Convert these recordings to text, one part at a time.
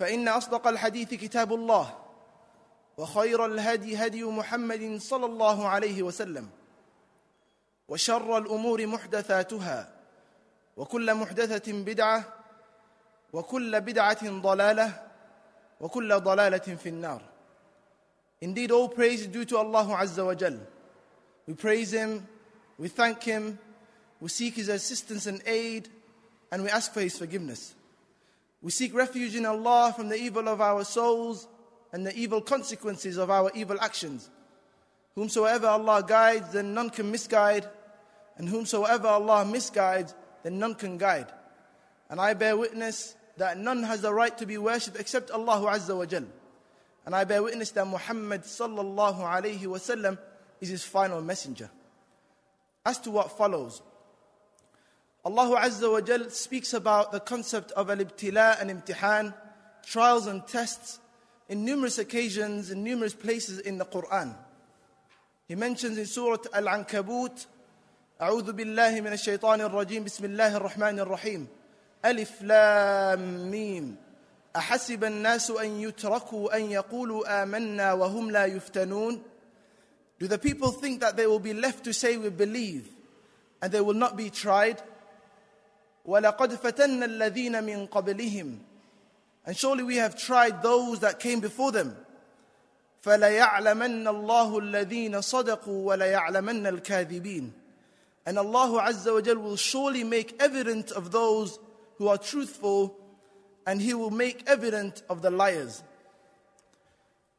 فإن أصدق الحديث كتاب الله وخير الهدي هدي محمد صلى الله عليه وسلم وشر الأمور محدثاتها وكل محدثة بدعة وكل بدعة ضلالة وكل ضلالة في النار Indeed, all praise is due to Allah Azza wa Jal. We praise Him, we thank Him, we seek His assistance and aid, and we ask for His forgiveness. We seek refuge in Allah from the evil of our souls and the evil consequences of our evil actions. Whomsoever Allah guides, then none can misguide, and whomsoever Allah misguides, then none can guide. And I bear witness that none has the right to be worshipped except Allah Azza wa Jal. And I bear witness that Muhammad sallallahu alayhi wasallam is his final messenger. As to what follows, Allah Azza wa Jal speaks about the concept of al-ibtila and imtihan, trials and tests, in numerous occasions, in numerous places in the Quran. He mentions in Surah Al-Ankabut, أعوذ بالله من الشيطان الرجيم بسم الله الرحمن الرحيم ألف لام ميم أحسب الناس أن يتركوا أن يقولوا آمنا وهم لا يفتنون Do the people think that they will be left to say we believe and they will not be tried? وَلَقَدْ فَتَنَّ الَّذِينَ مِنْ قَبْلِهِمْ And surely we have tried those that came before them. فَلَيَعْلَمَنَّ اللَّهُ الَّذِينَ صَدَقُوا وَلَيَعْلَمَنَّ الْكَاذِبِينَ And Allah Azza wa Jal will surely make evident of those who are truthful and He will make evident of the liars.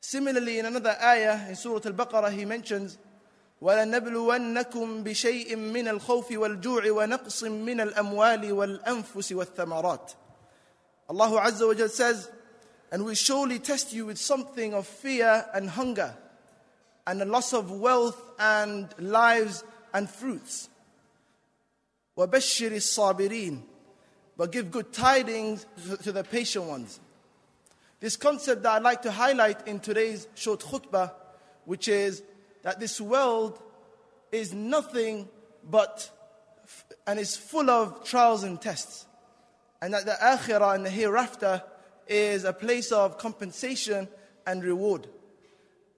Similarly, in another ayah in Surah Al-Baqarah, He mentions ولنبلونكم بشيء من الخوف والجوع ونقص من الأموال والأنفس والثمرات Allah Azza wa Jal says, and we surely test you with something of fear and hunger, and a loss of wealth and lives and fruits. وَبَشِّرِ الصَّابِرِينَ But give good tidings to the patient ones. This concept that I'd like to highlight in today's short khutbah, which is that this world is nothing but and is full of trials and tests. And that the akhirah and the hereafter is a place of compensation and reward.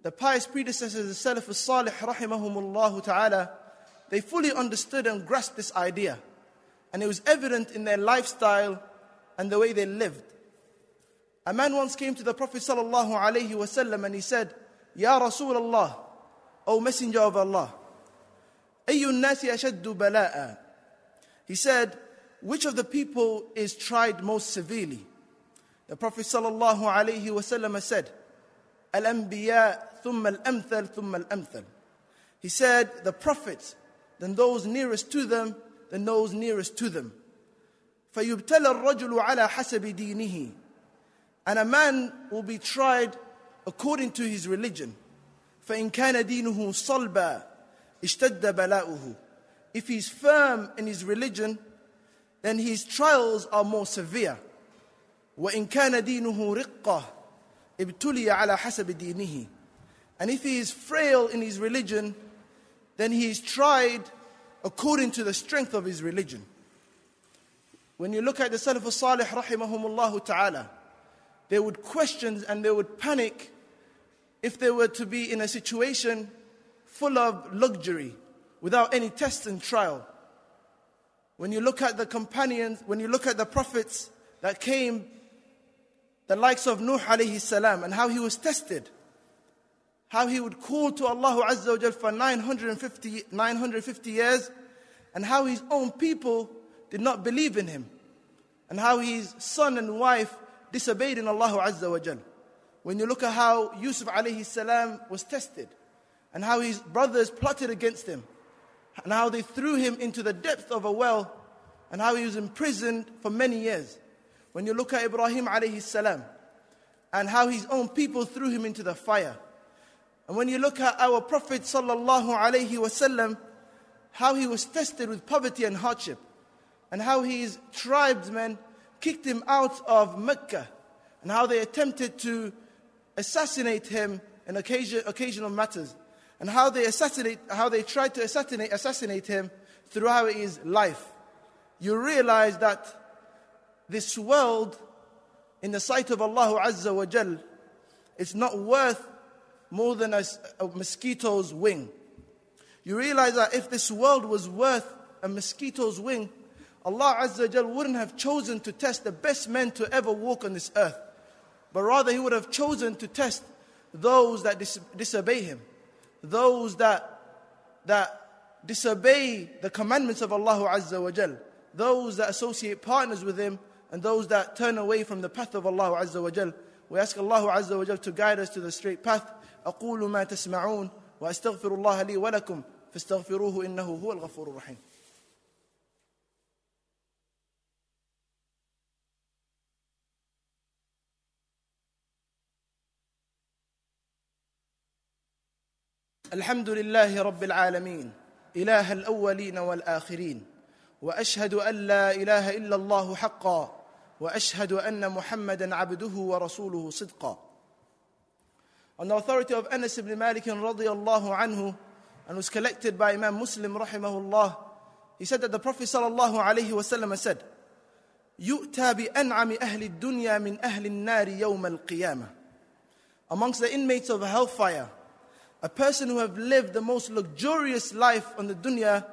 The pious predecessors, the Salaf al-Salih, rahimahumullah ta'ala, they fully understood and grasped this idea. And it was evident in their lifestyle and the way they lived. A man once came to the Prophet sallallahu alaihi wasallam and he said, Ya Rasulullah, O Messenger of Allah, أي الناس أشد بلاء He said, which of the people is tried most severely? The Prophet sallallahu alaihi wasallam said, الأنبياء ثم الأمثل ثم الأمثل He said, the prophets, then those nearest to them, then those nearest to them. فيبتلى الرجل على حسب دينه And a man will be tried according to his religion. فإن كان دينه صلبا اشتد بلاؤه If he's firm in his religion, then his trials are more severe. وإن كان دينه رقة ابتلي على حسب دينه And if he is frail in his religion, then he is tried according to the strength of his religion. When you look at the Salaf al-Salih rahimahumullah ta'ala, they would question and they would panic if they were to be in a situation full of luxury without any test and trial. When you look at the companions, when you look at the prophets that came, the likes of Nuh alayhi salam, and how he was tested, how he would call to Allah Azza wa Jal for 950, 950 years, and how his own people did not believe in him, and how his son and wife disobeyed in Allah Azza wa Jal. When you look at how Yusuf alayhi salam was tested, and how his brothers plotted against him, and how they threw him into the depth of a well and how he was imprisoned for many years. When you look at Ibrahim alayhi salam and how his own people threw him into the fire. And when you look at our Prophet sallallahu alayhi wasallam, how he was tested with poverty and hardship, and how his tribesmen kicked him out of Mecca, and how they attempted to assassinate him in occasion, occasional matters. And how they assassinate, how they tried to assassinate, assassinate him throughout his life, you realize that this world, in the sight of Allah Azza wa Jal, is not worth more than a, a mosquito's wing. You realize that if this world was worth a mosquito's wing, Allah Azza wa Jal wouldn't have chosen to test the best men to ever walk on this earth, but rather He would have chosen to test those that dis- disobey Him those that, that disobey the commandments of Allah Azza wa Jal, those that associate partners with Him, and those that turn away from the path of Allah Azza wa Jal. We ask Allah Azza wa Jal to guide us to the straight path. أقول ما تسمعون وأستغفر الله لي ولكم فاستغفروه إنه هو الغفور الرحيم الحمد لله رب العالمين اله الاولين والاخرين واشهد ان لا اله الا الله حقا واشهد ان محمدا عبده ورسوله صدقا On the authority of Anas ibn Malik radiallahu anhu and was collected by Imam Muslim rahimahullah he said that the Prophet sallallahu alayhi wasallam said يؤتى بأنعم أهل الدنيا من أهل النار يوم القيامة Amongst the inmates of hellfire a person who have lived the most luxurious life on the dunya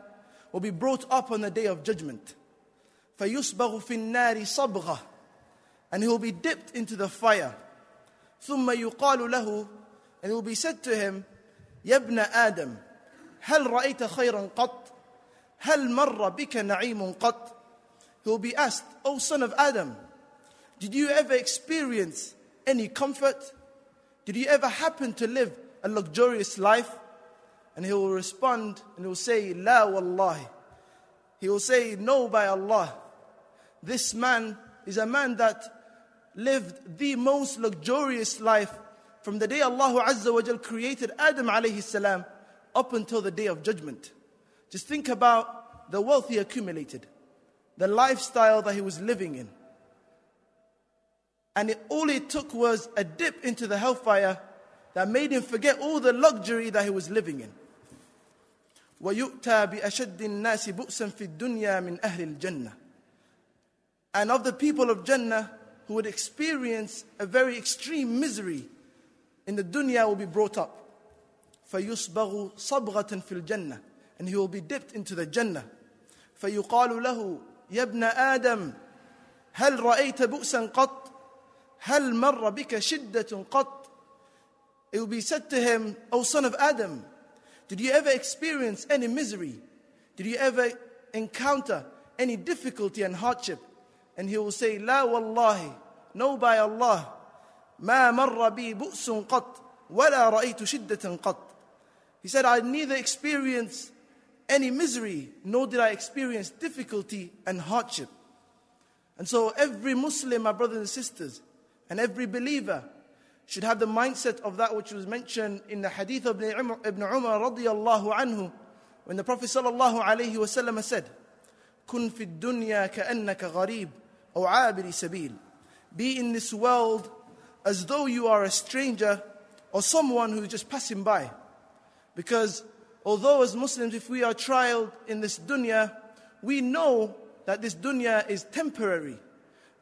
will be brought up on the day of judgment. فَيُصْبَغُ فِي النَّارِ صَبْغَةً And he will be dipped into the fire. ثُمَّ يُقَالُ لَهُ And it will be said to him, يَا ابْنَ آدَمَ هل رأيت خيرا قط؟ هل مر بك نعيم قط؟ He will be asked, O son of Adam, did you ever experience any comfort? Did you ever happen to live a luxurious life? And he will respond and he will say, La wallahi. He will say, No, by Allah. This man is a man that lived the most luxurious life from the day Allah Azza wa Jal created Adam alayhi salam up until the day of judgment. Just think about the wealth he accumulated, the lifestyle that he was living in. And it, all it took was a dip into the hellfire that made him forget all the luxury that he was living in. وَيُؤْتَى بِأَشَدِّ النَّاسِ بُؤْسًا فِي الدُّنْيَا مِنْ أَهْلِ الْجَنَّةِ And of the people of Jannah who would experience a very extreme misery in the dunya will be brought up. فَيُصْبَغُ صَبْغَةً فِي الْجَنَّةِ And he will be dipped into the Jannah. فيقال له يا ابن آدم هل رأيت بؤسا قط هل مر بك شدة قط it will be said to him, O son of Adam, did you ever experience any misery? Did you ever encounter any difficulty and hardship? And he will say, La wallahi, no by Allah, ma marra bi bu'sun qat, wala ra'aytu shiddatan qat. He said, I neither experienced any misery, nor did I experience difficulty and hardship. And so every Muslim, my brothers and sisters, and every believer should have the mindset of that which was mentioned in the hadith of Ibn Umar radiallahu anhu when the Prophet sallallahu alayhi wasallam said, "Kun fi dunya ka'annaka gharib or abiri sabil." Be in this world as though you are a stranger or someone who's just passing by. Because although as Muslims, if we are trialed in this dunya, we know that this dunya is temporary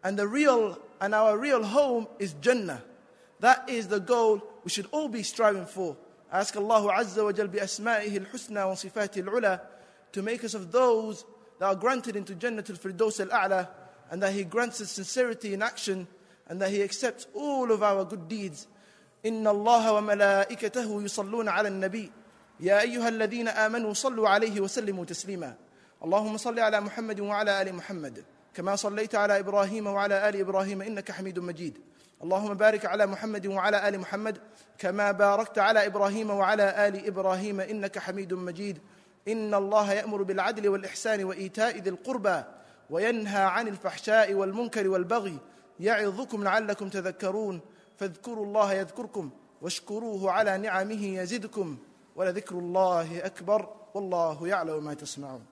and the real and our real home is Jannah. That is the goal we should all be striving for. I ask Allah Azza wa Jal bi asma'ihi al-husna wa sifatihi al-ula to make us of those that are granted into Jannah al-Firdaus al-A'la and that He grants us sincerity in action and that He accepts all of our good deeds. إن الله وملائكته يصلون على النبي يا أيها الذين آمنوا صلوا عليه وسلموا تسليما اللهم صل على محمد وعلى آل محمد كما صليت على إبراهيم وعلى آل إبراهيم إنك حميد مجيد. اللهم بارك على محمد وعلى آل محمد كما باركت على إبراهيم وعلى آل إبراهيم إنك حميد مجيد. إن الله يأمر بالعدل والإحسان وإيتاء ذي القربى وينهى عن الفحشاء والمنكر والبغي. يعظكم لعلكم تذكرون. فاذكروا الله يذكركم واشكروه على نعمه يزدكم. ولذكر الله أكبر والله يعلم ما تصنعون.